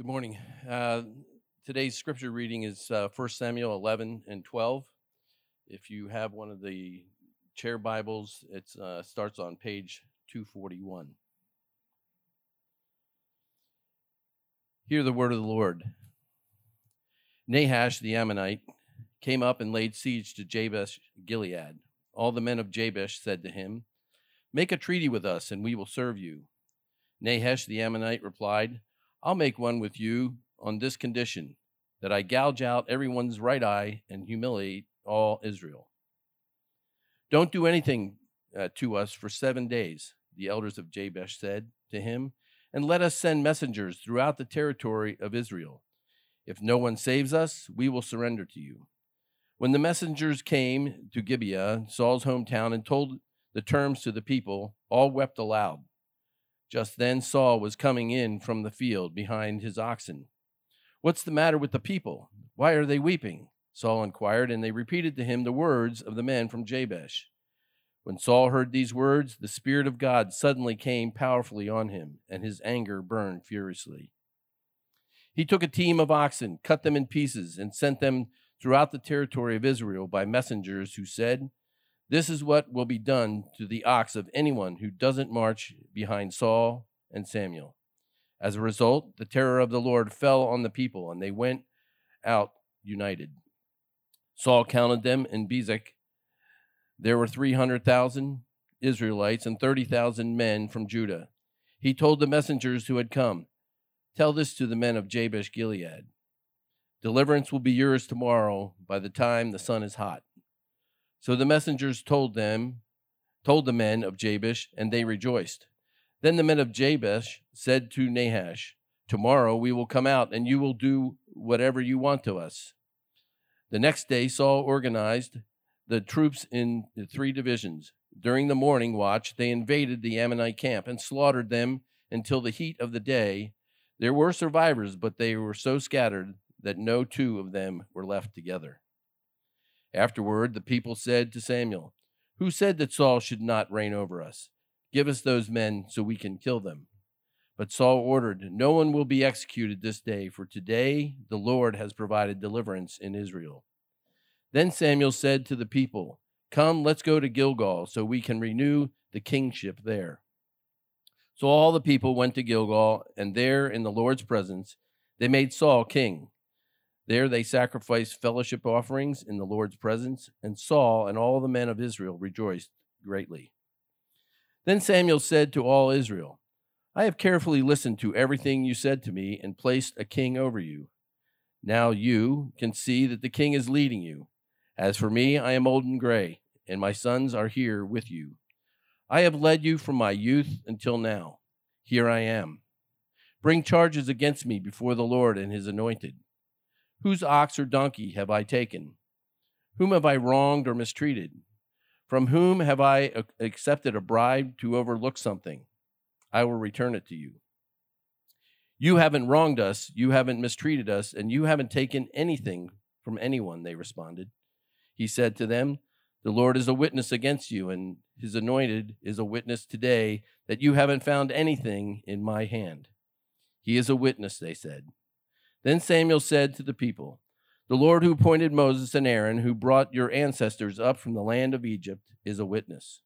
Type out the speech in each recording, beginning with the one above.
Good morning. Uh, today's scripture reading is uh, 1 Samuel 11 and 12. If you have one of the chair Bibles, it uh, starts on page 241. Hear the word of the Lord. Nahash the Ammonite came up and laid siege to Jabesh Gilead. All the men of Jabesh said to him, Make a treaty with us, and we will serve you. Nahash the Ammonite replied, I'll make one with you on this condition that I gouge out everyone's right eye and humiliate all Israel. Don't do anything uh, to us for seven days, the elders of Jabesh said to him, and let us send messengers throughout the territory of Israel. If no one saves us, we will surrender to you. When the messengers came to Gibeah, Saul's hometown, and told the terms to the people, all wept aloud. Just then Saul was coming in from the field behind his oxen. What's the matter with the people? Why are they weeping? Saul inquired, and they repeated to him the words of the men from Jabesh. When Saul heard these words, the Spirit of God suddenly came powerfully on him, and his anger burned furiously. He took a team of oxen, cut them in pieces, and sent them throughout the territory of Israel by messengers who said, this is what will be done to the ox of anyone who doesn't march behind Saul and Samuel. As a result, the terror of the Lord fell on the people, and they went out united. Saul counted them in Bezek. There were 300,000 Israelites and 30,000 men from Judah. He told the messengers who had come, Tell this to the men of Jabesh Gilead. Deliverance will be yours tomorrow by the time the sun is hot. So the messengers told them, told the men of Jabesh, and they rejoiced. Then the men of Jabesh said to Nahash, Tomorrow we will come out, and you will do whatever you want to us. The next day Saul organized the troops in three divisions. During the morning watch, they invaded the Ammonite camp and slaughtered them until the heat of the day. There were survivors, but they were so scattered that no two of them were left together. Afterward, the people said to Samuel, Who said that Saul should not reign over us? Give us those men so we can kill them. But Saul ordered, No one will be executed this day, for today the Lord has provided deliverance in Israel. Then Samuel said to the people, Come, let's go to Gilgal, so we can renew the kingship there. So all the people went to Gilgal, and there in the Lord's presence they made Saul king. There they sacrificed fellowship offerings in the Lord's presence, and Saul and all the men of Israel rejoiced greatly. Then Samuel said to all Israel, I have carefully listened to everything you said to me and placed a king over you. Now you can see that the king is leading you. As for me, I am old and gray, and my sons are here with you. I have led you from my youth until now. Here I am. Bring charges against me before the Lord and his anointed. Whose ox or donkey have I taken? Whom have I wronged or mistreated? From whom have I accepted a bribe to overlook something? I will return it to you. You haven't wronged us, you haven't mistreated us, and you haven't taken anything from anyone, they responded. He said to them, The Lord is a witness against you, and his anointed is a witness today that you haven't found anything in my hand. He is a witness, they said. Then Samuel said to the people, The Lord who appointed Moses and Aaron, who brought your ancestors up from the land of Egypt, is a witness.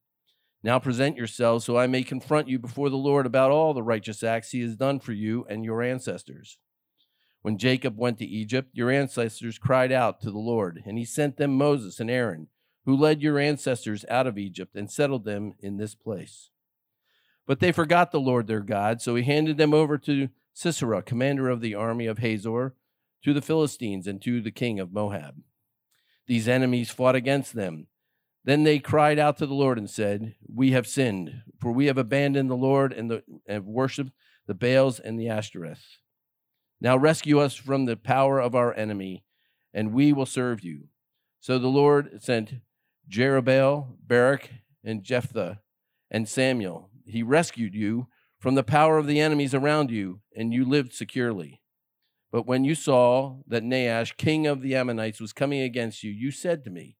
Now present yourselves so I may confront you before the Lord about all the righteous acts he has done for you and your ancestors. When Jacob went to Egypt, your ancestors cried out to the Lord, and he sent them Moses and Aaron, who led your ancestors out of Egypt and settled them in this place. But they forgot the Lord their God, so he handed them over to Sisera, commander of the army of Hazor, to the Philistines and to the king of Moab. These enemies fought against them. Then they cried out to the Lord and said, We have sinned, for we have abandoned the Lord and, the, and worshipped the Baals and the Ashtoreth. Now rescue us from the power of our enemy, and we will serve you. So the Lord sent Jerubbaal, Barak, and Jephthah, and Samuel. He rescued you from the power of the enemies around you, and you lived securely. But when you saw that Nahash, king of the Ammonites, was coming against you, you said to me,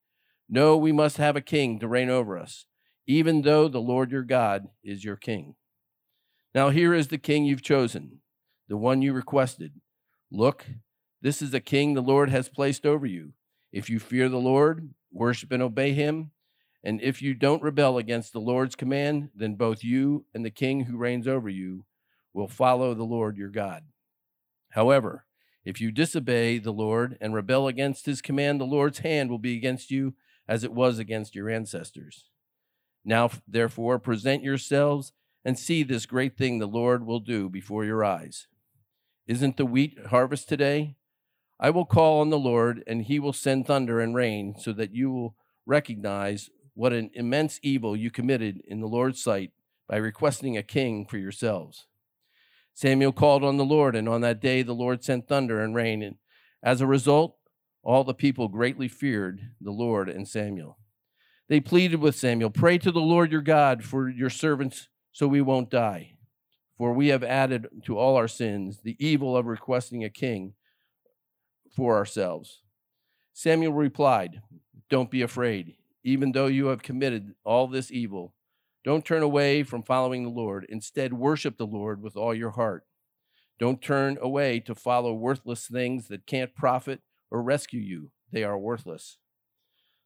No, we must have a king to reign over us, even though the Lord your God is your king. Now here is the king you've chosen, the one you requested. Look, this is a king the Lord has placed over you. If you fear the Lord, worship and obey him, and if you don't rebel against the Lord's command, then both you and the king who reigns over you will follow the Lord your God. However, if you disobey the Lord and rebel against his command, the Lord's hand will be against you as it was against your ancestors. Now, therefore, present yourselves and see this great thing the Lord will do before your eyes. Isn't the wheat harvest today? I will call on the Lord, and he will send thunder and rain so that you will recognize what an immense evil you committed in the Lord's sight by requesting a king for yourselves. Samuel called on the Lord, and on that day the Lord sent thunder and rain. And as a result, all the people greatly feared the Lord and Samuel. They pleaded with Samuel, Pray to the Lord your God for your servants so we won't die. For we have added to all our sins the evil of requesting a king for ourselves. Samuel replied, Don't be afraid, even though you have committed all this evil. Don't turn away from following the Lord. Instead, worship the Lord with all your heart. Don't turn away to follow worthless things that can't profit or rescue you. They are worthless.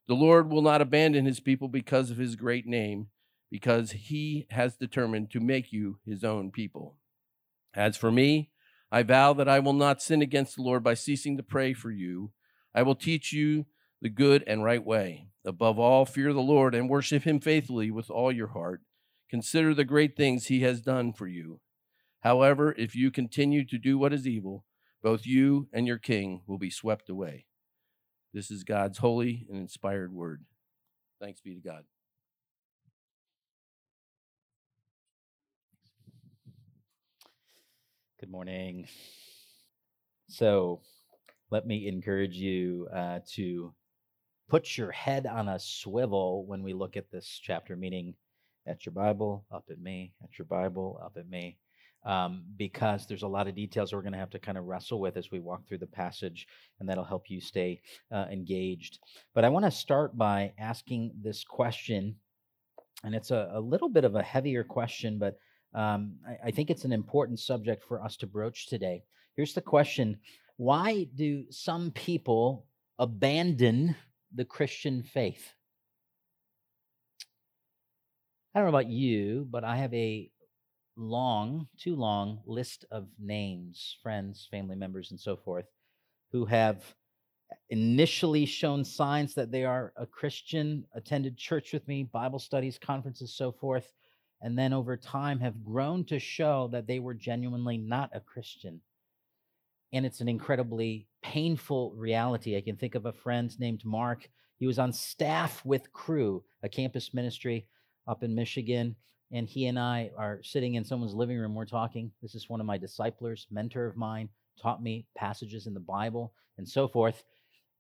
The Lord will not abandon his people because of his great name, because he has determined to make you his own people. As for me, I vow that I will not sin against the Lord by ceasing to pray for you. I will teach you the good and right way. Above all, fear the Lord and worship him faithfully with all your heart. Consider the great things he has done for you. However, if you continue to do what is evil, both you and your king will be swept away. This is God's holy and inspired word. Thanks be to God. Good morning. So, let me encourage you uh, to put your head on a swivel when we look at this chapter, meaning at your Bible, up at me, at your Bible, up at me um, because there's a lot of details we're going to have to kind of wrestle with as we walk through the passage, and that'll help you stay uh, engaged. But I want to start by asking this question, and it's a, a little bit of a heavier question, but um, I, I think it's an important subject for us to broach today. Here's the question Why do some people abandon the Christian faith? I don't know about you, but I have a long, too long list of names, friends, family members, and so forth, who have initially shown signs that they are a Christian, attended church with me, Bible studies, conferences, so forth, and then over time have grown to show that they were genuinely not a Christian. And it's an incredibly painful reality. I can think of a friend named Mark. He was on staff with Cru, a campus ministry up in Michigan and he and I are sitting in someone's living room. We're talking. This is one of my disciplers, mentor of mine, taught me passages in the Bible and so forth.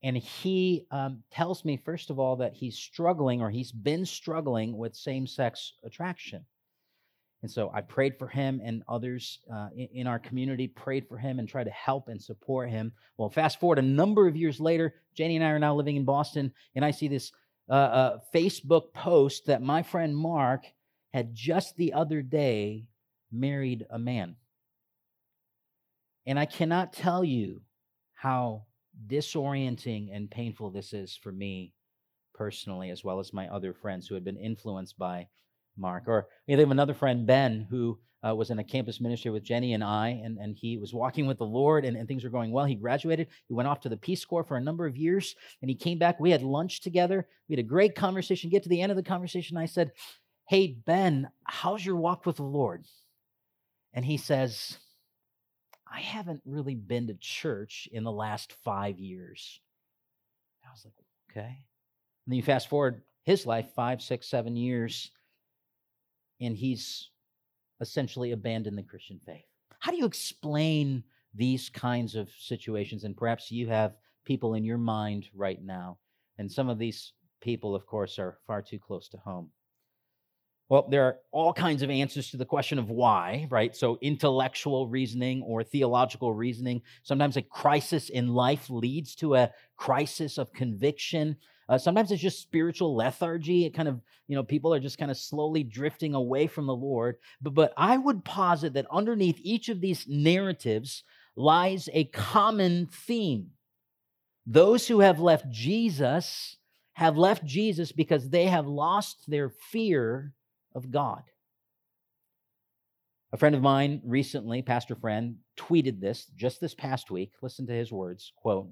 And he um, tells me, first of all, that he's struggling or he's been struggling with same sex attraction. And so I prayed for him, and others uh, in, in, our community prayed for him and tried to help and support him. Well, fast forward a number of years later, Janie and I are now living in Boston, and I see this uh, uh, Facebook post that my friend Mark had just the other day married a man. And I cannot tell you how disorienting and painful this is for me personally, as well as my other friends who had been influenced by Mark. Or we have another friend, Ben, who uh, was in a campus ministry with Jenny and I, and, and he was walking with the Lord, and, and things were going well. He graduated. He went off to the Peace Corps for a number of years, and he came back. We had lunch together. We had a great conversation. Get to the end of the conversation, I said, Hey, Ben, how's your walk with the Lord? And he says, I haven't really been to church in the last five years. I was like, okay. And then you fast forward his life five, six, seven years, and he's essentially abandoned the Christian faith. How do you explain these kinds of situations? And perhaps you have people in your mind right now. And some of these people, of course, are far too close to home. Well, there are all kinds of answers to the question of why, right? So, intellectual reasoning or theological reasoning. Sometimes a crisis in life leads to a crisis of conviction. Uh, sometimes it's just spiritual lethargy. It kind of, you know, people are just kind of slowly drifting away from the Lord. But, but I would posit that underneath each of these narratives, lies a common theme. Those who have left Jesus have left Jesus because they have lost their fear of God. A friend of mine recently, pastor friend, tweeted this just this past week. Listen to his words, quote,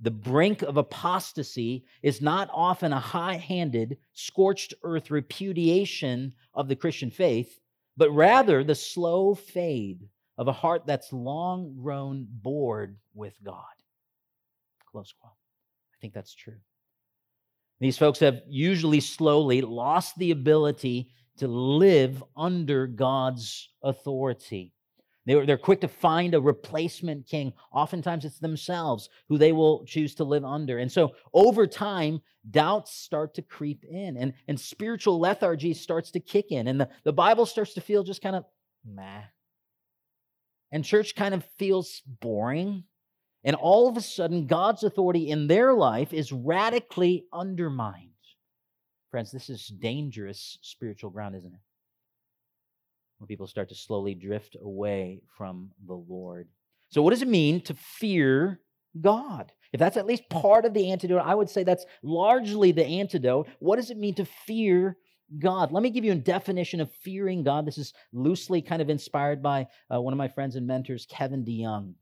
"The brink of apostasy is not often a high-handed, scorched earth repudiation of the Christian faith, but rather the slow fade of a heart that's long grown bored with God." Close quote. I think that's true. These folks have usually slowly lost the ability to live under God's authority. They're, they're quick to find a replacement king. Oftentimes, it's themselves who they will choose to live under. And so, over time, doubts start to creep in, and, and spiritual lethargy starts to kick in, and the, the Bible starts to feel just kind of meh. And church kind of feels boring. And all of a sudden, God's authority in their life is radically undermined. Friends, this is dangerous spiritual ground, isn't it? When people start to slowly drift away from the Lord. So, what does it mean to fear God? If that's at least part of the antidote, I would say that's largely the antidote. What does it mean to fear God? Let me give you a definition of fearing God. This is loosely kind of inspired by uh, one of my friends and mentors, Kevin DeYoung.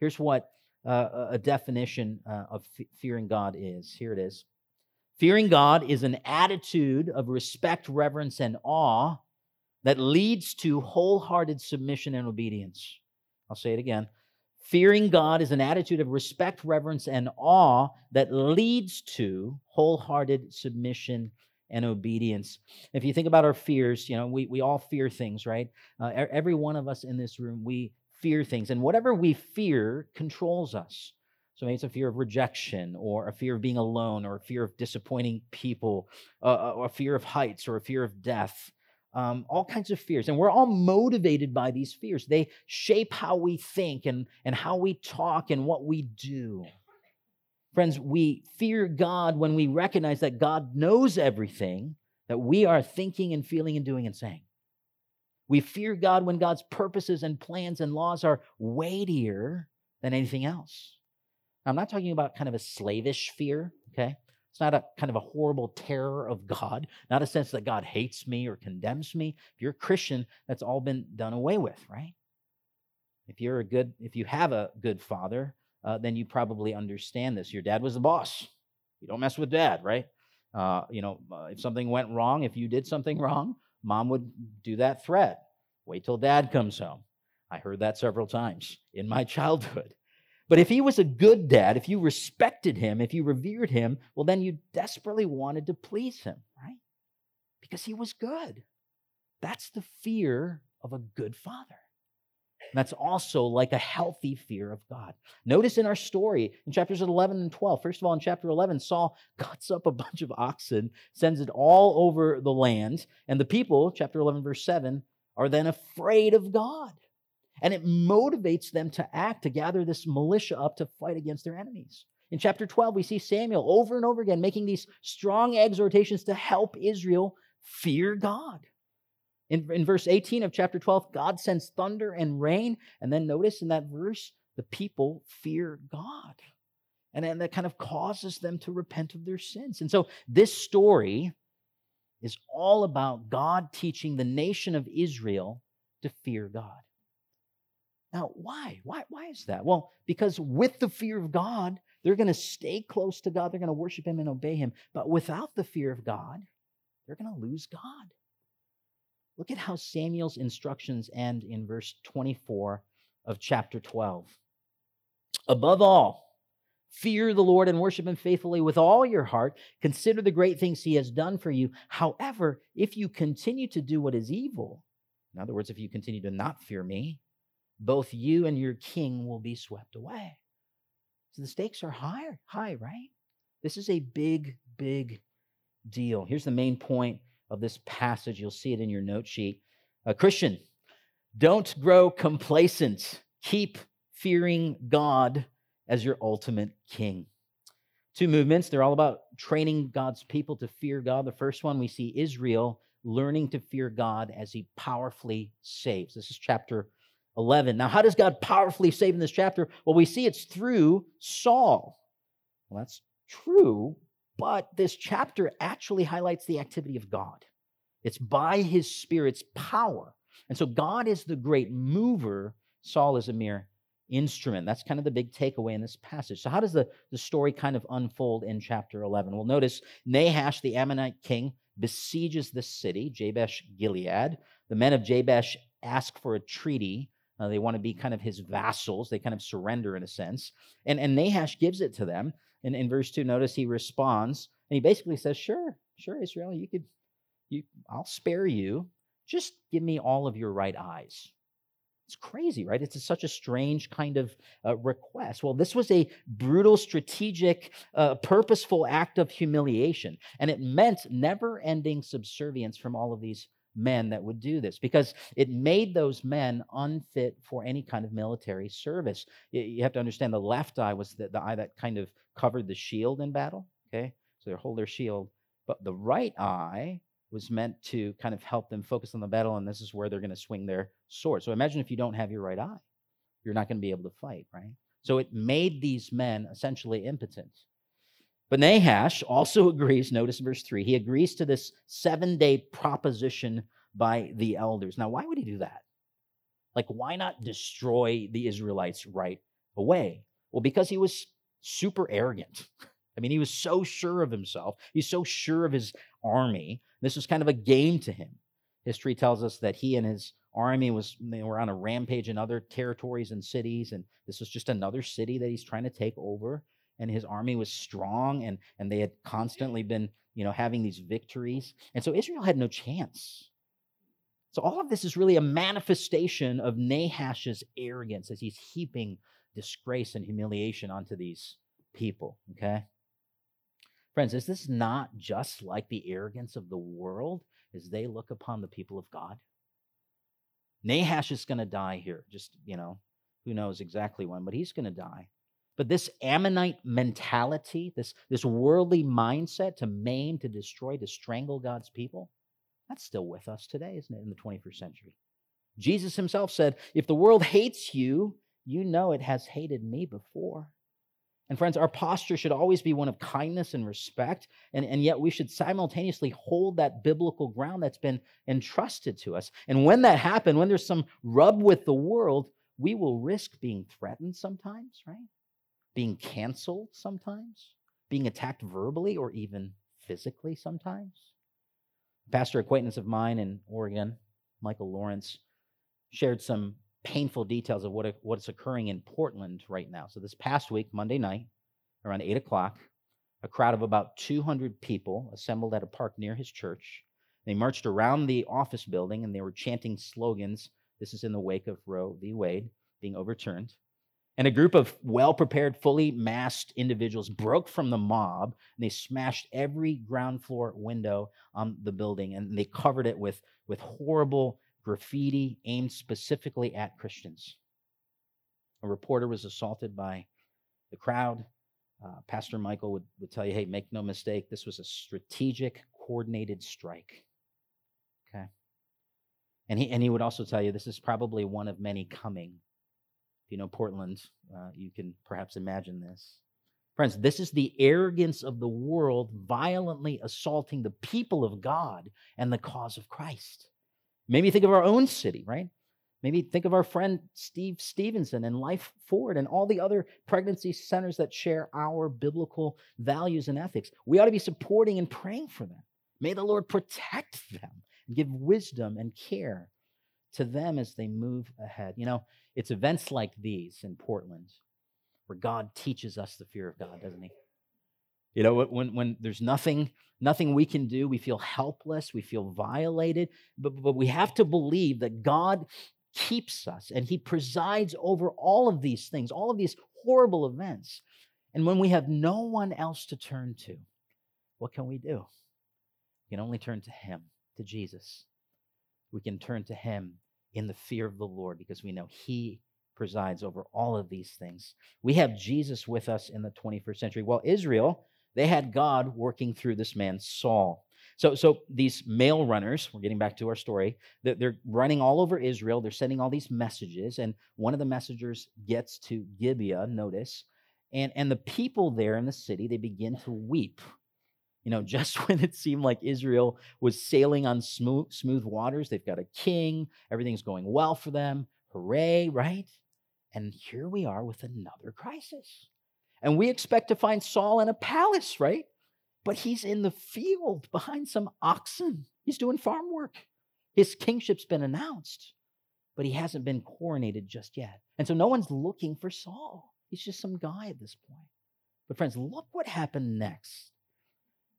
Here's what uh, a definition uh, of f- fearing God is. Here it is Fearing God is an attitude of respect, reverence, and awe that leads to wholehearted submission and obedience. I'll say it again. Fearing God is an attitude of respect, reverence, and awe that leads to wholehearted submission and obedience. If you think about our fears, you know, we, we all fear things, right? Uh, every one of us in this room, we fear things. And whatever we fear controls us. So maybe it's a fear of rejection, or a fear of being alone, or a fear of disappointing people, uh, uh, or a fear of heights, or a fear of death. Um, all kinds of fears. And we're all motivated by these fears. They shape how we think and, and how we talk and what we do. Friends, we fear God when we recognize that God knows everything that we are thinking and feeling and doing and saying. We fear God when God's purposes and plans and laws are weightier than anything else. I'm not talking about kind of a slavish fear, okay? It's not a kind of a horrible terror of God, not a sense that God hates me or condemns me. If you're a Christian, that's all been done away with, right? If you're a good, if you have a good father, uh, then you probably understand this. Your dad was the boss. You don't mess with dad, right? Uh, you know, uh, if something went wrong, if you did something wrong, mom would do that threat. Wait till dad comes home. I heard that several times in my childhood. But if he was a good dad, if you respected him, if you revered him, well, then you desperately wanted to please him, right? Because he was good. That's the fear of a good father. And that's also like a healthy fear of God. Notice in our story in chapters 11 and 12, first of all, in chapter 11, Saul cuts up a bunch of oxen, sends it all over the land, and the people, chapter 11, verse 7, are then afraid of God. And it motivates them to act, to gather this militia up to fight against their enemies. In chapter 12, we see Samuel over and over again making these strong exhortations to help Israel fear God. In, in verse 18 of chapter 12, God sends thunder and rain. And then notice in that verse, the people fear God. And then that kind of causes them to repent of their sins. And so this story is all about God teaching the nation of Israel to fear God. Now, why? Why, why is that? Well, because with the fear of God, they're going to stay close to God. They're going to worship Him and obey Him. But without the fear of God, they're going to lose God. Look at how Samuel's instructions end in verse 24 of chapter 12. Above all, fear the Lord and worship Him faithfully with all your heart. Consider the great things He has done for you. However, if you continue to do what is evil, in other words, if you continue to not fear me, both you and your king will be swept away. So the stakes are high, high, right? This is a big, big deal. Here's the main point of this passage. You'll see it in your note sheet. A Christian, don't grow complacent. Keep fearing God as your ultimate king. Two movements, they're all about training God's people to fear God. The first one, we see Israel learning to fear God as he powerfully saves. This is chapter 11. Now, how does God powerfully save in this chapter? Well, we see it's through Saul. Well, that's true, but this chapter actually highlights the activity of God. It's by his Spirit's power. And so God is the great mover, Saul is a mere instrument. That's kind of the big takeaway in this passage. So, how does the, the story kind of unfold in chapter 11? Well, notice Nahash, the Ammonite king, besieges the city, Jabesh Gilead. The men of Jabesh ask for a treaty. Uh, they want to be kind of his vassals. They kind of surrender in a sense. And, and Nahash gives it to them. And in verse 2, notice he responds and he basically says, Sure, sure, Israel, you could, you, I'll spare you. Just give me all of your right eyes. It's crazy, right? It's a, such a strange kind of uh, request. Well, this was a brutal, strategic, uh, purposeful act of humiliation, and it meant never ending subservience from all of these men that would do this because it made those men unfit for any kind of military service. You have to understand the left eye was the, the eye that kind of covered the shield in battle, okay? So they hold their shield. But the right eye was meant to kind of help them focus on the battle, and this is where they're going to swing their sword. So imagine if you don't have your right eye, you're not going to be able to fight, right? So it made these men essentially impotent. But Nahash also agrees, notice verse 3, he agrees to this seven day proposition by the elders. Now, why would he do that? Like, why not destroy the Israelites right away? Well, because he was super arrogant. I mean, he was so sure of himself. He's so sure of his army. This was kind of a game to him. History tells us that he and his army was they were on a rampage in other territories and cities, and this was just another city that he's trying to take over. And his army was strong, and and they had constantly been, you know, having these victories. And so Israel had no chance. So all of this is really a manifestation of Nahash's arrogance as he's heaping disgrace and humiliation onto these people. Okay. Friends, is this not just like the arrogance of the world as they look upon the people of God? Nahash is going to die here. Just, you know, who knows exactly when, but he's going to die. But this Ammonite mentality, this, this worldly mindset to maim, to destroy, to strangle God's people, that's still with us today, isn't it, in the 21st century? Jesus himself said, If the world hates you, you know it has hated me before. And friends, our posture should always be one of kindness and respect, and, and yet we should simultaneously hold that biblical ground that's been entrusted to us. And when that happens, when there's some rub with the world, we will risk being threatened sometimes, right? Being canceled sometimes, being attacked verbally or even physically sometimes. A pastor acquaintance of mine in Oregon, Michael Lawrence, shared some painful details of what, what's occurring in Portland right now. So, this past week, Monday night, around 8 o'clock, a crowd of about 200 people assembled at a park near his church. They marched around the office building and they were chanting slogans. This is in the wake of Roe v. Wade being overturned. And a group of well prepared, fully masked individuals broke from the mob and they smashed every ground floor window on the building and they covered it with, with horrible graffiti aimed specifically at Christians. A reporter was assaulted by the crowd. Uh, Pastor Michael would, would tell you, hey, make no mistake, this was a strategic, coordinated strike. Okay. And he, and he would also tell you this is probably one of many coming. You know Portland, uh, you can perhaps imagine this. Friends, this is the arrogance of the world violently assaulting the people of God and the cause of Christ. Maybe think of our own city, right? Maybe think of our friend Steve Stevenson and Life Forward and all the other pregnancy centers that share our biblical values and ethics. We ought to be supporting and praying for them. May the Lord protect them give wisdom and care to them as they move ahead. You know, it's events like these in Portland where God teaches us the fear of God, doesn't he? You know, when, when there's nothing, nothing we can do, we feel helpless, we feel violated, but, but we have to believe that God keeps us and He presides over all of these things, all of these horrible events. And when we have no one else to turn to, what can we do? We can only turn to Him, to Jesus. We can turn to Him in the fear of the Lord because we know He presides over all of these things. We have Jesus with us in the 21st century. Well, Israel, they had God working through this man, Saul. So, so these mail runners, we're getting back to our story, they're, they're running all over Israel. They're sending all these messages, and one of the messengers gets to Gibeah, notice, and, and the people there in the city, they begin to weep. You know, just when it seemed like Israel was sailing on smooth, smooth waters, they've got a king, everything's going well for them. Hooray, right? And here we are with another crisis. And we expect to find Saul in a palace, right? But he's in the field behind some oxen. He's doing farm work. His kingship's been announced, but he hasn't been coronated just yet. And so no one's looking for Saul. He's just some guy at this point. But, friends, look what happened next.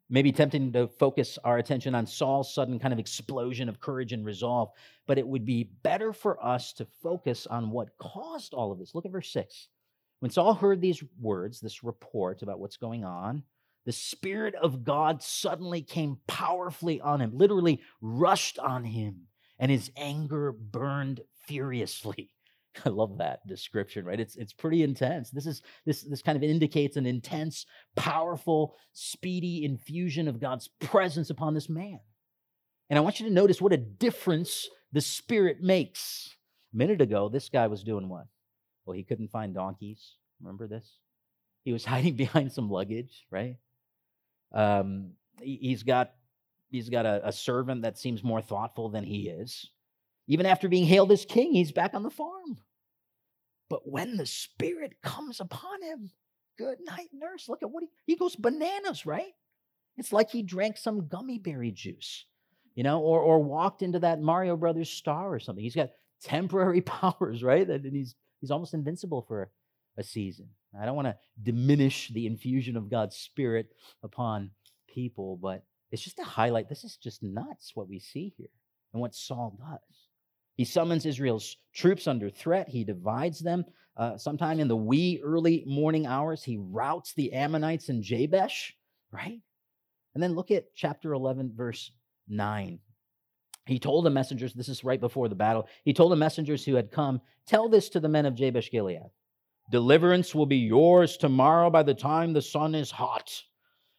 Maybe tempting to focus our attention on Saul's sudden kind of explosion of courage and resolve, but it would be better for us to focus on what caused all of this. Look at verse 6. When Saul heard these words, this report about what's going on, the Spirit of God suddenly came powerfully on him, literally rushed on him, and his anger burned furiously. I love that description, right? It's it's pretty intense. This is this this kind of indicates an intense, powerful, speedy infusion of God's presence upon this man. And I want you to notice what a difference the Spirit makes. A minute ago, this guy was doing what? Well, he couldn't find donkeys. Remember this? He was hiding behind some luggage, right? Um, he, has got he's got a, a servant that seems more thoughtful than he is. Even after being hailed as king, he's back on the farm. But when the Spirit comes upon him, good night, nurse. Look at what he, he goes bananas, right? It's like he drank some gummy berry juice, you know, or, or walked into that Mario Brothers star or something. He's got temporary powers, right? And he's, he's almost invincible for a season. I don't want to diminish the infusion of God's Spirit upon people, but it's just to highlight this is just nuts what we see here and what Saul does. He summons Israel's troops under threat. He divides them. Uh, sometime in the wee early morning hours, he routs the Ammonites in Jabesh, right? And then look at chapter 11, verse 9. He told the messengers, this is right before the battle, he told the messengers who had come, Tell this to the men of Jabesh Gilead. Deliverance will be yours tomorrow by the time the sun is hot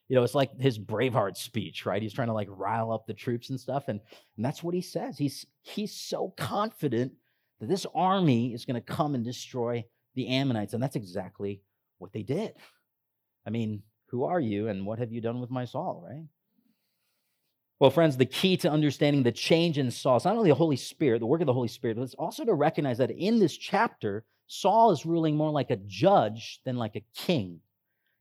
you know, it's like his Braveheart speech, right? He's trying to like rile up the troops and stuff. And, and that's what he says. He's he's so confident that this army is going to come and destroy the Ammonites. And that's exactly what they did. I mean, who are you and what have you done with my Saul, right? Well, friends, the key to understanding the change in Saul is not only the Holy Spirit, the work of the Holy Spirit, but it's also to recognize that in this chapter, Saul is ruling more like a judge than like a king.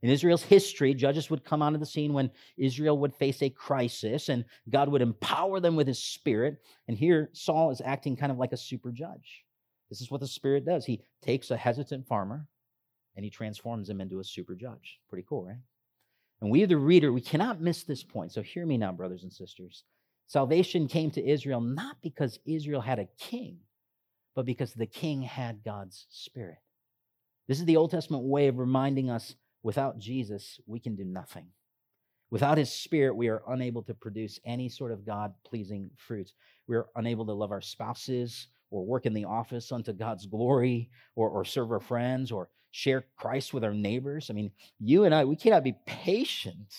In Israel's history, judges would come onto the scene when Israel would face a crisis and God would empower them with his spirit. And here, Saul is acting kind of like a super judge. This is what the spirit does. He takes a hesitant farmer and he transforms him into a super judge. Pretty cool, right? And we, the reader, we cannot miss this point. So hear me now, brothers and sisters. Salvation came to Israel not because Israel had a king, but because the king had God's spirit. This is the Old Testament way of reminding us Without Jesus, we can do nothing. Without his spirit, we are unable to produce any sort of God pleasing fruits. We're unable to love our spouses or work in the office unto God's glory or, or serve our friends or share Christ with our neighbors. I mean, you and I, we cannot be patient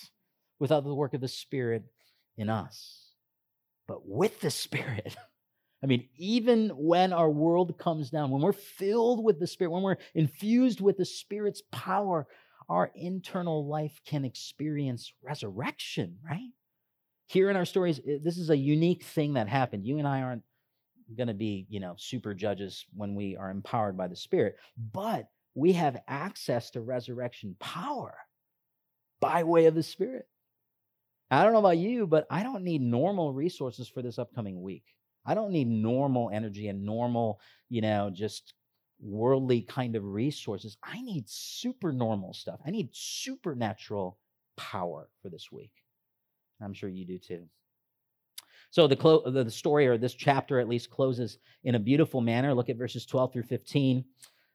without the work of the Spirit in us. But with the Spirit, I mean, even when our world comes down, when we're filled with the Spirit, when we're infused with the Spirit's power, our internal life can experience resurrection, right? Here in our stories, this is a unique thing that happened. You and I aren't going to be, you know, super judges when we are empowered by the Spirit, but we have access to resurrection power by way of the Spirit. I don't know about you, but I don't need normal resources for this upcoming week. I don't need normal energy and normal, you know, just worldly kind of resources. I need super normal stuff. I need supernatural power for this week. I'm sure you do too. So the, clo- the story, or this chapter at least, closes in a beautiful manner. Look at verses 12 through 15.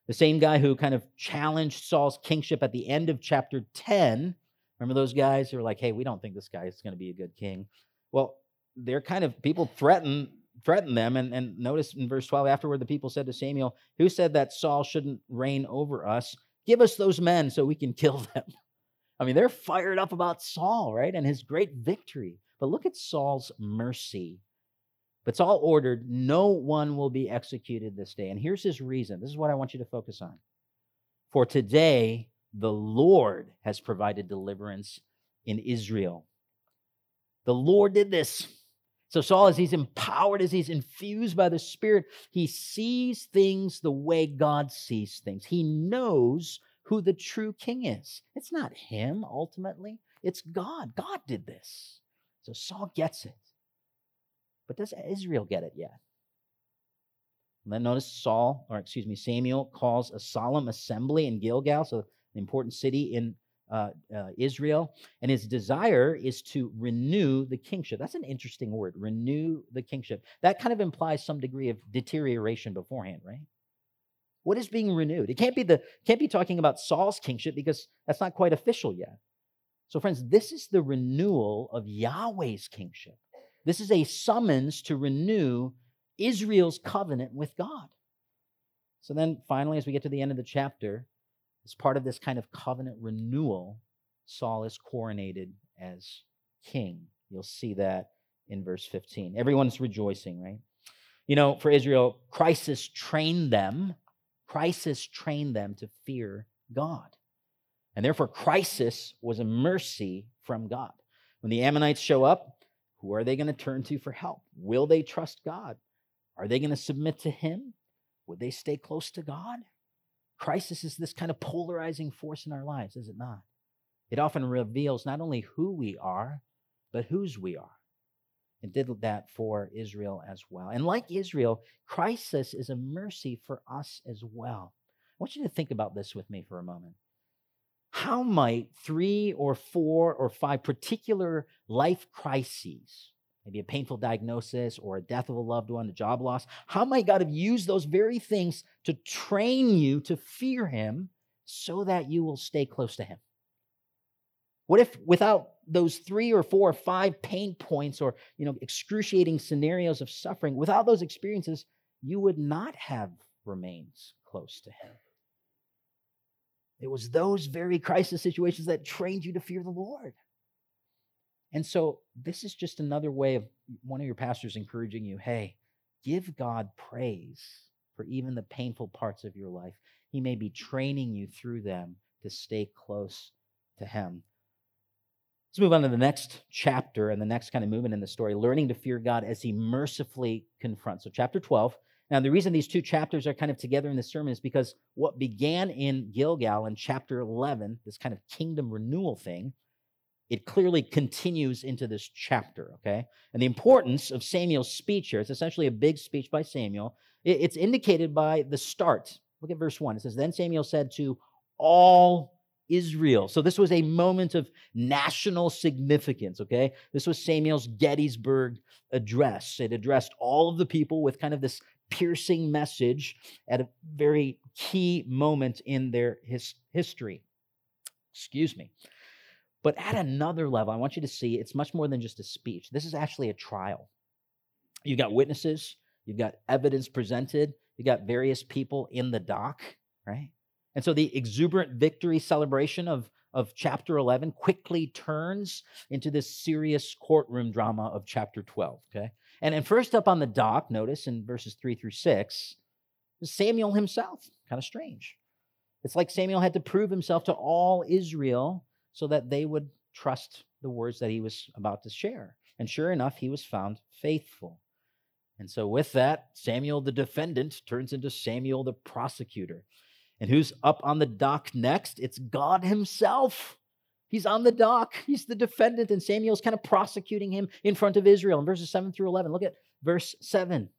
The same guy who kind of challenged Saul's kingship at the end of chapter 10. Remember those guys who were like, hey, we don't think this guy is going to be a good king. Well, they're kind of, people threaten threatened them. And, and notice in verse 12, afterward, the people said to Samuel, Who said that Saul shouldn't reign over us? Give us those men so we can kill them. I mean, they're fired up about Saul, right? And his great victory. But look at Saul's mercy. But Saul ordered. No one will be executed this day. And here's his reason. This is what I want you to focus on. For today, the Lord has provided deliverance in Israel. The Lord did this. So, Saul, as he's empowered, as he's infused by the Spirit, he sees things the way God sees things. He knows who the true king is. It's not him, ultimately, it's God. God did this. So, Saul gets it. But does Israel get it yet? And then notice Saul, or excuse me, Samuel calls a solemn assembly in Gilgal, so an important city in uh, uh, Israel, and his desire is to renew the kingship. That's an interesting word, renew the kingship. That kind of implies some degree of deterioration beforehand, right? What is being renewed? It can't be the can't be talking about Saul's kingship because that's not quite official yet. So, friends, this is the renewal of Yahweh's kingship. This is a summons to renew Israel's covenant with God. So then finally, as we get to the end of the chapter, as part of this kind of covenant renewal, Saul is coronated as king. You'll see that in verse 15. Everyone's rejoicing, right? You know, for Israel, crisis trained them, crisis trained them to fear God. And therefore, crisis was a mercy from God. When the Ammonites show up, who are they going to turn to for help? Will they trust God? Are they going to submit to Him? Would they stay close to God? Crisis is this kind of polarizing force in our lives, is it not? It often reveals not only who we are, but whose we are. It did that for Israel as well. And like Israel, crisis is a mercy for us as well. I want you to think about this with me for a moment. How might three or four or five particular life crises maybe a painful diagnosis or a death of a loved one, a job loss. How might God have used those very things to train you to fear Him so that you will stay close to Him? What if without those three or four or five pain points or you know excruciating scenarios of suffering, without those experiences, you would not have remained close to Him? It was those very crisis situations that trained you to fear the Lord. And so this is just another way of one of your pastors encouraging you hey, give God praise for even the painful parts of your life. He may be training you through them to stay close to Him. Let's move on to the next chapter and the next kind of movement in the story learning to fear God as He mercifully confronts. So, chapter 12. Now, the reason these two chapters are kind of together in this sermon is because what began in Gilgal in chapter 11, this kind of kingdom renewal thing, it clearly continues into this chapter, okay? And the importance of Samuel's speech here, it's essentially a big speech by Samuel. It's indicated by the start. Look at verse 1. It says, Then Samuel said to all Israel. So this was a moment of national significance, okay? This was Samuel's Gettysburg address. It addressed all of the people with kind of this piercing message at a very key moment in their his, history. Excuse me. But at another level, I want you to see it's much more than just a speech. This is actually a trial. You've got witnesses, you've got evidence presented, you've got various people in the dock, right? And so the exuberant victory celebration of, of chapter 11 quickly turns into this serious courtroom drama of chapter 12, okay? And, and first up on the dock, notice in verses 3 through 6, Samuel himself. Kind of strange. It's like Samuel had to prove himself to all Israel so that they would trust the words that he was about to share. And sure enough, he was found faithful. And so, with that, Samuel the defendant turns into Samuel the prosecutor. And who's up on the dock next? It's God Himself. He's on the dock. He's the defendant, and Samuel's kind of prosecuting him in front of Israel. In verses 7 through 11, look at verse 7.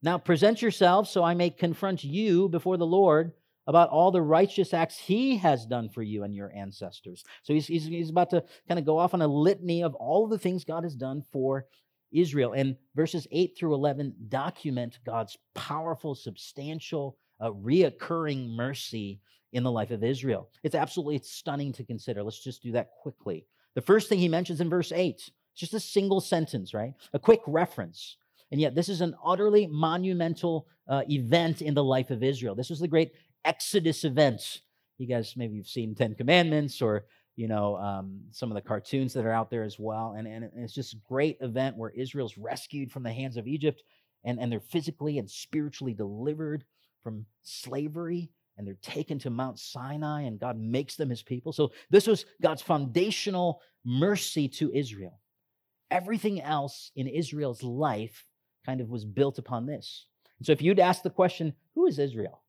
Now present yourselves so I may confront you before the Lord about all the righteous acts he has done for you and your ancestors. So he's, he's, he's about to kind of go off on a litany of all the things God has done for Israel. And verses 8 through 11 document God's powerful, substantial, uh, reoccurring mercy in the life of Israel. It's absolutely it's stunning to consider. Let's just do that quickly. The first thing he mentions in verse 8, it's just a single sentence, right? A quick reference. And yet, this is an utterly monumental uh, event in the life of Israel. This was the great Exodus events. You guys maybe you've seen Ten Commandments or you know, um, some of the cartoons that are out there as well. And, and it's just a great event where Israel's rescued from the hands of Egypt and, and they're physically and spiritually delivered from slavery and they're taken to Mount Sinai and God makes them his people. So this was God's foundational mercy to Israel. Everything else in Israel's life kind of was built upon this. So if you'd ask the question, who is Israel?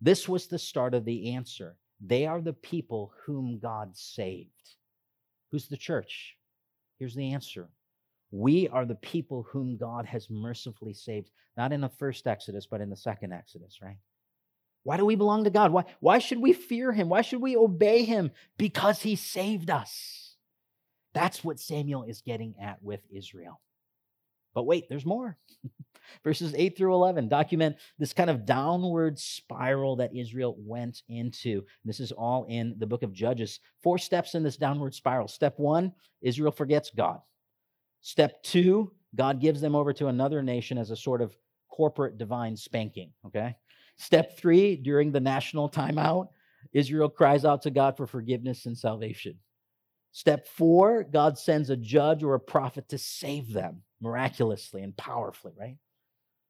This was the start of the answer. They are the people whom God saved. Who's the church? Here's the answer. We are the people whom God has mercifully saved, not in the first Exodus, but in the second Exodus, right? Why do we belong to God? Why, why should we fear him? Why should we obey him? Because he saved us. That's what Samuel is getting at with Israel. But wait, there's more. Verses 8 through 11 document this kind of downward spiral that Israel went into. This is all in the book of Judges. Four steps in this downward spiral. Step one, Israel forgets God. Step two, God gives them over to another nation as a sort of corporate divine spanking. Okay. Step three, during the national timeout, Israel cries out to God for forgiveness and salvation. Step four, God sends a judge or a prophet to save them miraculously and powerfully, right?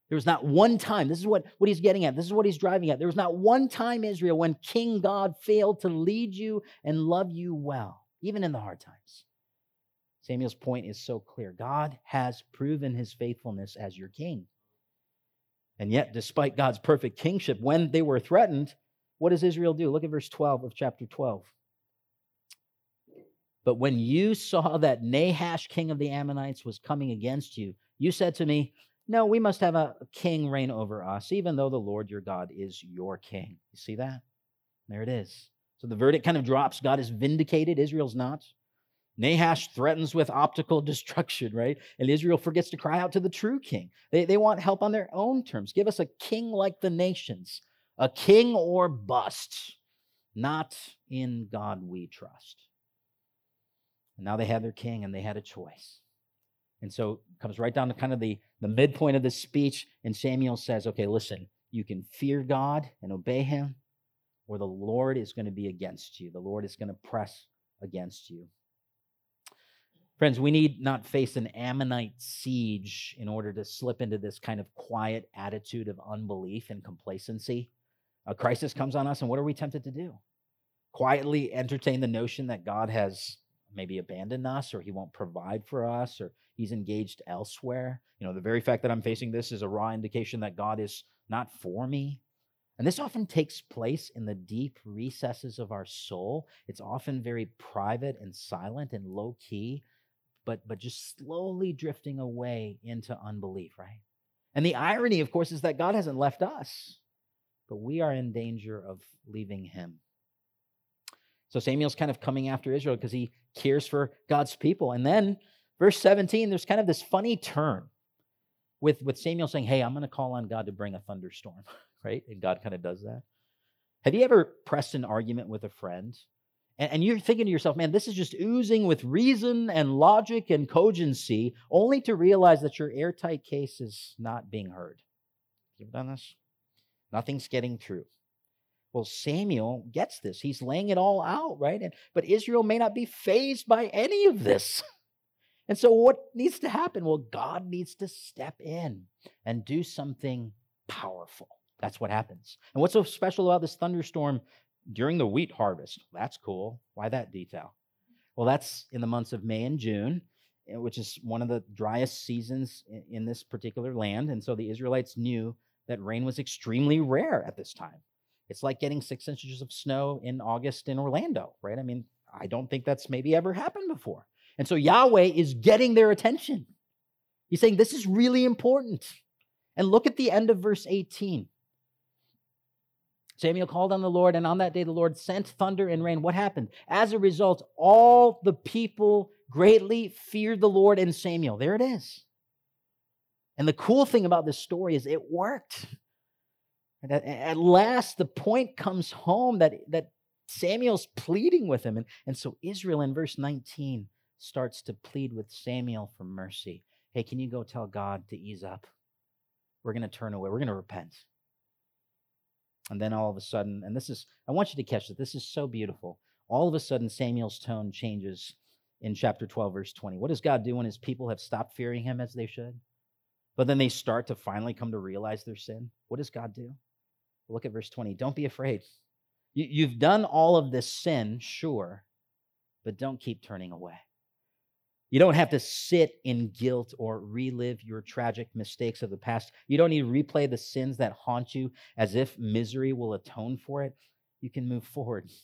There was not one time, this is what, what he's getting at, this is what he's driving at. There was not one time, Israel, when King God failed to lead you and love you well, even in the hard times. Samuel's point is so clear God has proven his faithfulness as your king. And yet, despite God's perfect kingship, when they were threatened, what does Israel do? Look at verse 12 of chapter 12. But when you saw that Nahash, king of the Ammonites, was coming against you, you said to me, No, we must have a king reign over us, even though the Lord your God is your king. You see that? There it is. So the verdict kind of drops. God is vindicated, Israel's not. Nahash threatens with optical destruction, right? And Israel forgets to cry out to the true king. They, they want help on their own terms. Give us a king like the nations, a king or bust, not in God we trust. And now they had their king and they had a choice. And so comes right down to kind of the, the midpoint of the speech. And Samuel says, okay, listen, you can fear God and obey him, or the Lord is going to be against you. The Lord is going to press against you. Friends, we need not face an Ammonite siege in order to slip into this kind of quiet attitude of unbelief and complacency. A crisis comes on us, and what are we tempted to do? Quietly entertain the notion that God has maybe abandon us, or he won't provide for us, or he's engaged elsewhere. You know, the very fact that I'm facing this is a raw indication that God is not for me. And this often takes place in the deep recesses of our soul. It's often very private and silent and low key but but just slowly drifting away into unbelief, right? And the irony, of course, is that God hasn't left us, but we are in danger of leaving him. So Samuel's kind of coming after Israel because he cares for God's people. And then verse 17, there's kind of this funny turn with, with Samuel saying, Hey, I'm going to call on God to bring a thunderstorm, right? And God kind of does that. Have you ever pressed an argument with a friend and, and you're thinking to yourself, man, this is just oozing with reason and logic and cogency, only to realize that your airtight case is not being heard. You ever done this? Nothing's getting through. Well, Samuel gets this. He's laying it all out, right? And, but Israel may not be fazed by any of this. And so, what needs to happen? Well, God needs to step in and do something powerful. That's what happens. And what's so special about this thunderstorm during the wheat harvest. That's cool. Why that detail? Well, that's in the months of May and June, eh, which is one of the driest seasons in this particular land. And so the Israelites knew that rain was extremely rare at this time. It's like getting six inches of snow in August in Orlando, right? I mean, I don't think that's maybe ever happened before. And so Yahweh is getting their attention. He's saying, This is really important. And look at the end of verse 18. Samuel called on the Lord, and on that day the Lord sent thunder and rain. What happened? As a result, all the people greatly feared the Lord and Samuel. There it is. And the cool thing about this story is it worked. And at, at last, the point comes home that, that Samuel's pleading with him. And, and so Israel in verse 19 starts to plead with Samuel for mercy. Hey, can you go tell God to ease up? We're going to turn away. We're going to repent. And then all of a sudden, and this is, I want you to catch it. This is so beautiful. all of a sudden Samuel's tone changes in chapter 12, verse 20. What does God do when his people have stopped fearing him as they should? But then they start to finally come to realize their sin. What does God do? Look at verse 20. Don't be afraid. You've done all of this sin, sure, but don't keep turning away. You don't have to sit in guilt or relive your tragic mistakes of the past. You don't need to replay the sins that haunt you as if misery will atone for it. You can move forward. Is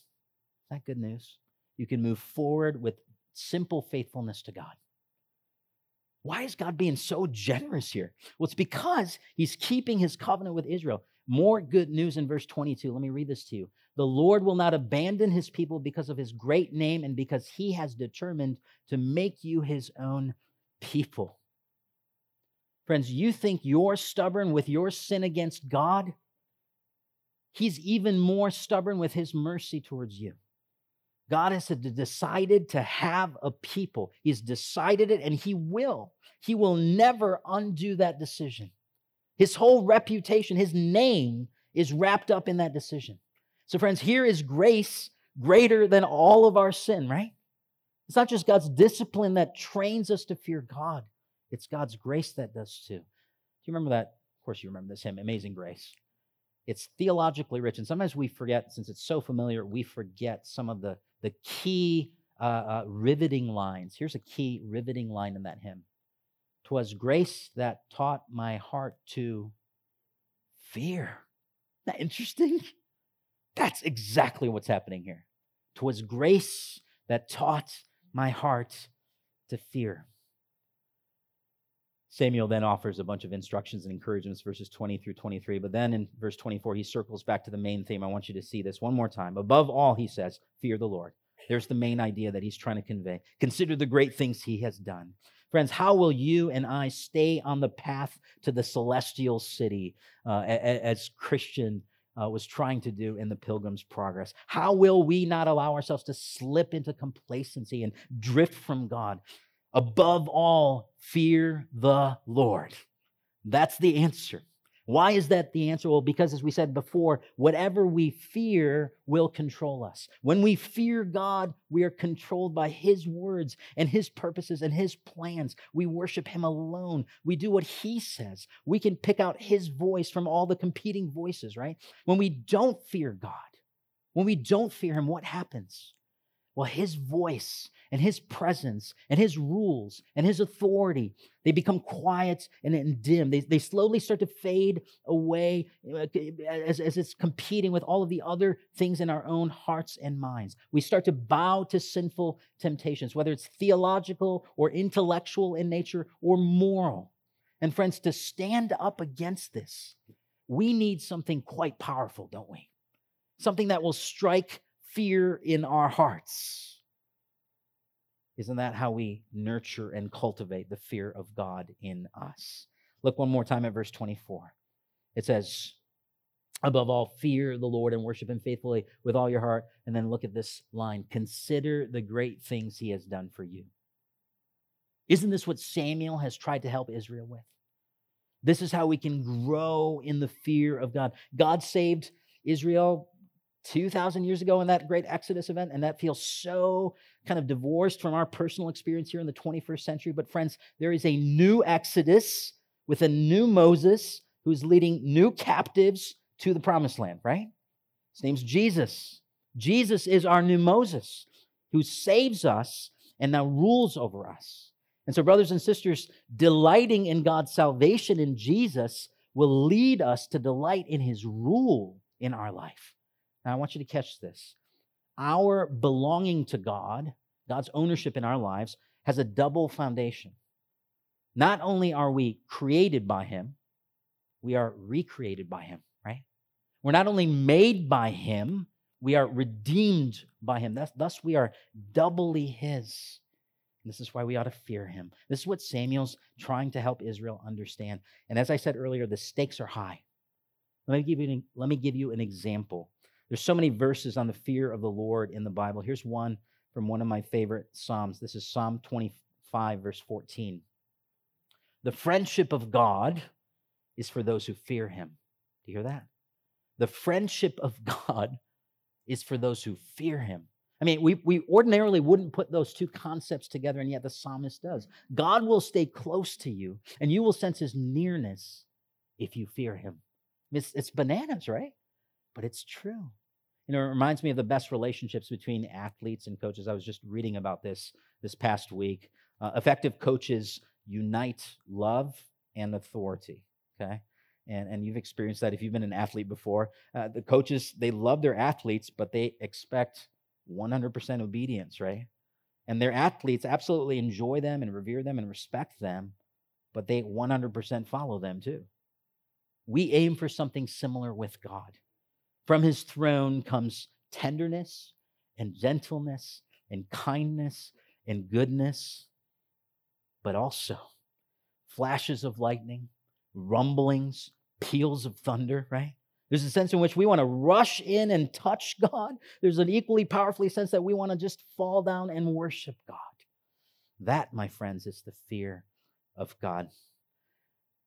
that good news? You can move forward with simple faithfulness to God. Why is God being so generous here? Well, it's because he's keeping his covenant with Israel. More good news in verse 22. Let me read this to you. The Lord will not abandon his people because of his great name and because he has determined to make you his own people. Friends, you think you're stubborn with your sin against God? He's even more stubborn with his mercy towards you. God has decided to have a people. He's decided it and he will. He will never undo that decision. His whole reputation, his name is wrapped up in that decision. So, friends, here is grace greater than all of our sin, right? It's not just God's discipline that trains us to fear God, it's God's grace that does too. Do you remember that? Of course, you remember this hymn, Amazing Grace. It's theologically rich, and sometimes we forget, since it's so familiar, we forget some of the, the key uh, uh, riveting lines. Here's a key riveting line in that hymn Twas grace that taught my heart to fear. Isn't that interesting? That's exactly what's happening here. Twas grace that taught my heart to fear. Samuel then offers a bunch of instructions and encouragements, verses 20 through 23. But then in verse 24, he circles back to the main theme. I want you to see this one more time. Above all, he says, Fear the Lord. There's the main idea that he's trying to convey. Consider the great things he has done. Friends, how will you and I stay on the path to the celestial city uh, as Christian uh, was trying to do in the Pilgrim's Progress? How will we not allow ourselves to slip into complacency and drift from God? Above all, fear the Lord. That's the answer. Why is that the answer? Well, because as we said before, whatever we fear will control us. When we fear God, we are controlled by His words and His purposes and His plans. We worship Him alone. We do what He says. We can pick out His voice from all the competing voices, right? When we don't fear God, when we don't fear Him, what happens? Well, His voice and his presence and his rules and his authority, they become quiet and, dim. They, they slowly start to fade away uh, as, as it's competing with all of the other things in our own hearts and minds. We start to bow to sinful temptations, whether it's theological or intellectual in nature or moral. And friends, to stand up against this, we need something quite powerful, don't we? Something that will strike fear in our hearts. Isn't that how we nurture and cultivate the fear of God in us? Look one more time at verse 24. It says, Above all, fear the Lord and worship him faithfully with all your heart. And then look at this line consider the great things he has done for you. Isn't this what Samuel has tried to help Israel with? This is how we can grow in the fear of God. God saved Israel 2,000 years ago in that great Exodus event, and that feels so kind of divorced from our personal experience here in the 21st century. But, friends, there is a new Exodus with a new Moses who's leading new captives to the promised land, right? His name's Jesus. Jesus is our new Moses who saves us and now rules over us. And so, brothers and sisters, delighting in God's salvation in Jesus will lead us to delight in his rule in our life. Now, I want you to catch this. Our belonging to God, God's ownership in our lives, has a double foundation. Not only are we created by Him, we are recreated by Him, right? We're not only made by Him, we are redeemed by Him. Thus, thus we are doubly His. This is why we ought to fear him. This is what Samuel's trying to help Israel understand. And as I said earlier, the stakes are high. Let me give you an, let me give you an example there's so many verses on the fear of the Lord in the Bible. Here's one from one of my favorite Psalms. This is Psalm 25, verse 14. The friendship of God is for those who fear him. Do you hear that? The friendship of God is for those who fear him. I mean, we, we ordinarily wouldn't put those two concepts together, and yet the psalmist does. God will stay close to you, and you will sense his nearness if you fear him. It's, it's bananas, right? But it's true. You know, it reminds me of the best relationships between athletes and coaches. I was just reading about this this past week. Uh, effective coaches unite love and authority. Okay. And, and you've experienced that if you've been an athlete before. Uh, the coaches, they love their athletes, but they expect 100% obedience, right? And their athletes absolutely enjoy them and revere them and respect them, but they 100% follow them too. We aim for something similar with God. From his throne comes tenderness and gentleness and kindness and goodness, but also flashes of lightning, rumblings, peals of thunder, right? There's a sense in which we want to rush in and touch God. There's an equally powerfully sense that we want to just fall down and worship God. That, my friends, is the fear of God.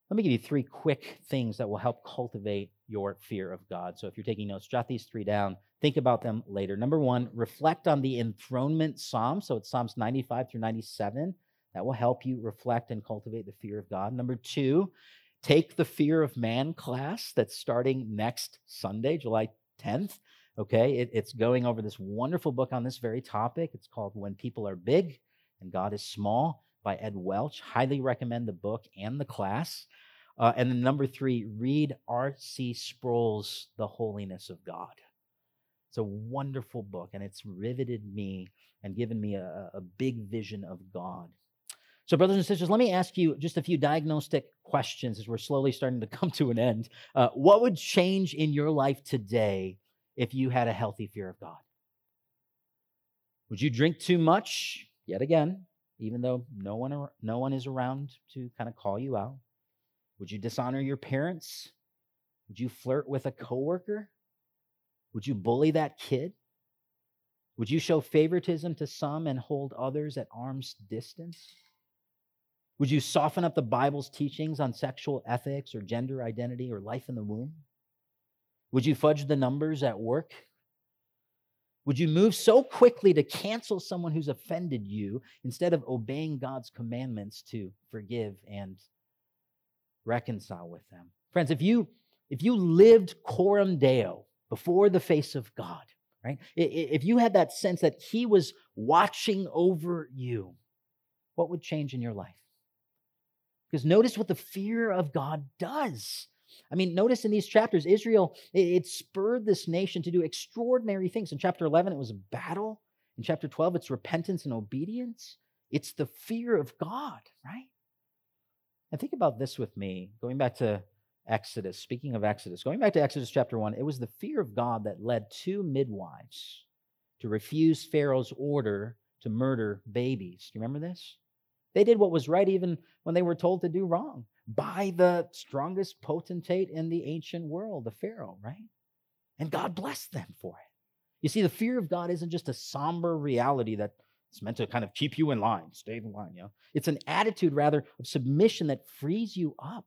Let me give you three quick things that will help cultivate your fear of God. So if you're taking notes, jot these three down. Think about them later. Number one, reflect on the enthronement psalm. So it's Psalms 95 through 97. That will help you reflect and cultivate the fear of God. Number two, take the fear of man class that's starting next Sunday, July 10th. Okay, it, it's going over this wonderful book on this very topic. It's called When People Are Big and God is Small by Ed Welch. Highly recommend the book and the class. Uh, and then number three, read R.C. Sproul's The Holiness of God. It's a wonderful book, and it's riveted me and given me a, a big vision of God. So, brothers and sisters, let me ask you just a few diagnostic questions as we're slowly starting to come to an end. Uh, what would change in your life today if you had a healthy fear of God? Would you drink too much? Yet again, even though no one, no one is around to kind of call you out. Would you dishonor your parents? Would you flirt with a coworker? Would you bully that kid? Would you show favoritism to some and hold others at arm's distance? Would you soften up the Bible's teachings on sexual ethics or gender identity or life in the womb? Would you fudge the numbers at work? Would you move so quickly to cancel someone who's offended you instead of obeying God's commandments to forgive and reconcile with them? Friends, if you if you lived coram deo before the face of God, right? If you had that sense that he was watching over you, what would change in your life? Because notice what the fear of God does. I mean, notice in these chapters, Israel, it, spurred this nation to do extraordinary things. In chapter 11, it was a battle. In chapter 12, it's repentance and obedience. It's the fear of God, right? And think about this with me, going back to Exodus. Speaking of Exodus, going back to Exodus chapter 1, it was the fear of God that led two midwives to refuse Pharaoh's order to murder babies. Do you remember this? They did what was right even when they were told to do wrong by the strongest potentate in the ancient world, the Pharaoh, right? And God blessed them for it. You see, the fear of God isn't just a somber reality that it's meant to kind of keep you in line, stay in line, you know. It's an attitude rather of submission that frees you up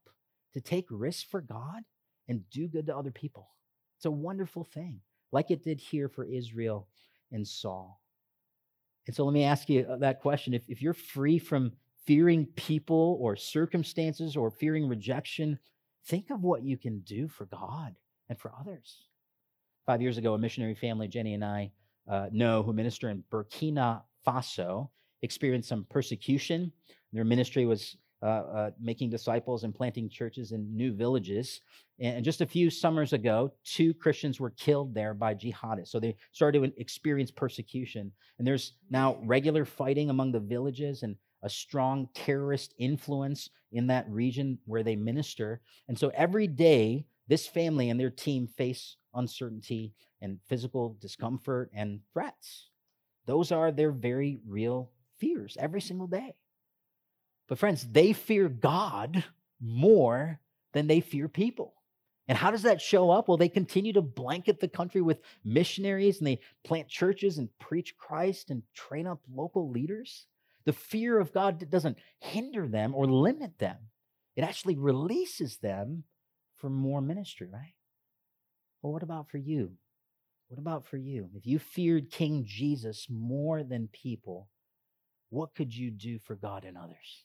to take risks for God and do good to other people. It's a wonderful thing, like it did here for Israel and Saul. And so let me ask you uh, that question. If, if you're free from fearing people or circumstances or fearing rejection, think of what you can do for God and for others. Five years ago, a missionary family, Jenny and I uh, know, who minister in Burkina Faso, experienced some persecution. Their ministry was uh, uh, making disciples and planting churches in new villages. And just a few summers ago, two Christians were killed there by jihadists. So they started to experience persecution. And there's now regular fighting among the villages and a strong terrorist influence in that region where they minister. And so every day, this family and their team face uncertainty and physical discomfort and threats. Those are their very real fears every single day. But, friends, they fear God more than they fear people. And how does that show up? Well, they continue to blanket the country with missionaries and they plant churches and preach Christ and train up local leaders. The fear of God doesn't hinder them or limit them, it actually releases them for more ministry, right? Well, what about for you? What about for you? If you feared King Jesus more than people, what could you do for God and others?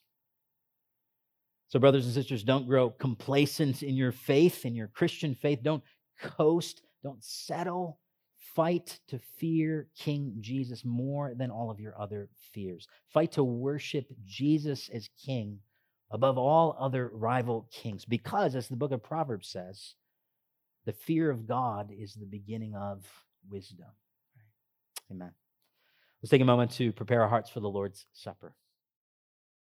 So, brothers and sisters, don't grow complacent in your faith, in your Christian faith. Don't coast, don't settle. Fight to fear King Jesus more than all of your other fears. Fight to worship Jesus as King above all other rival kings. Because, as the book of Proverbs says, the fear of God is the beginning of wisdom. Amen. Let's take a moment to prepare our hearts for the Lord's Supper.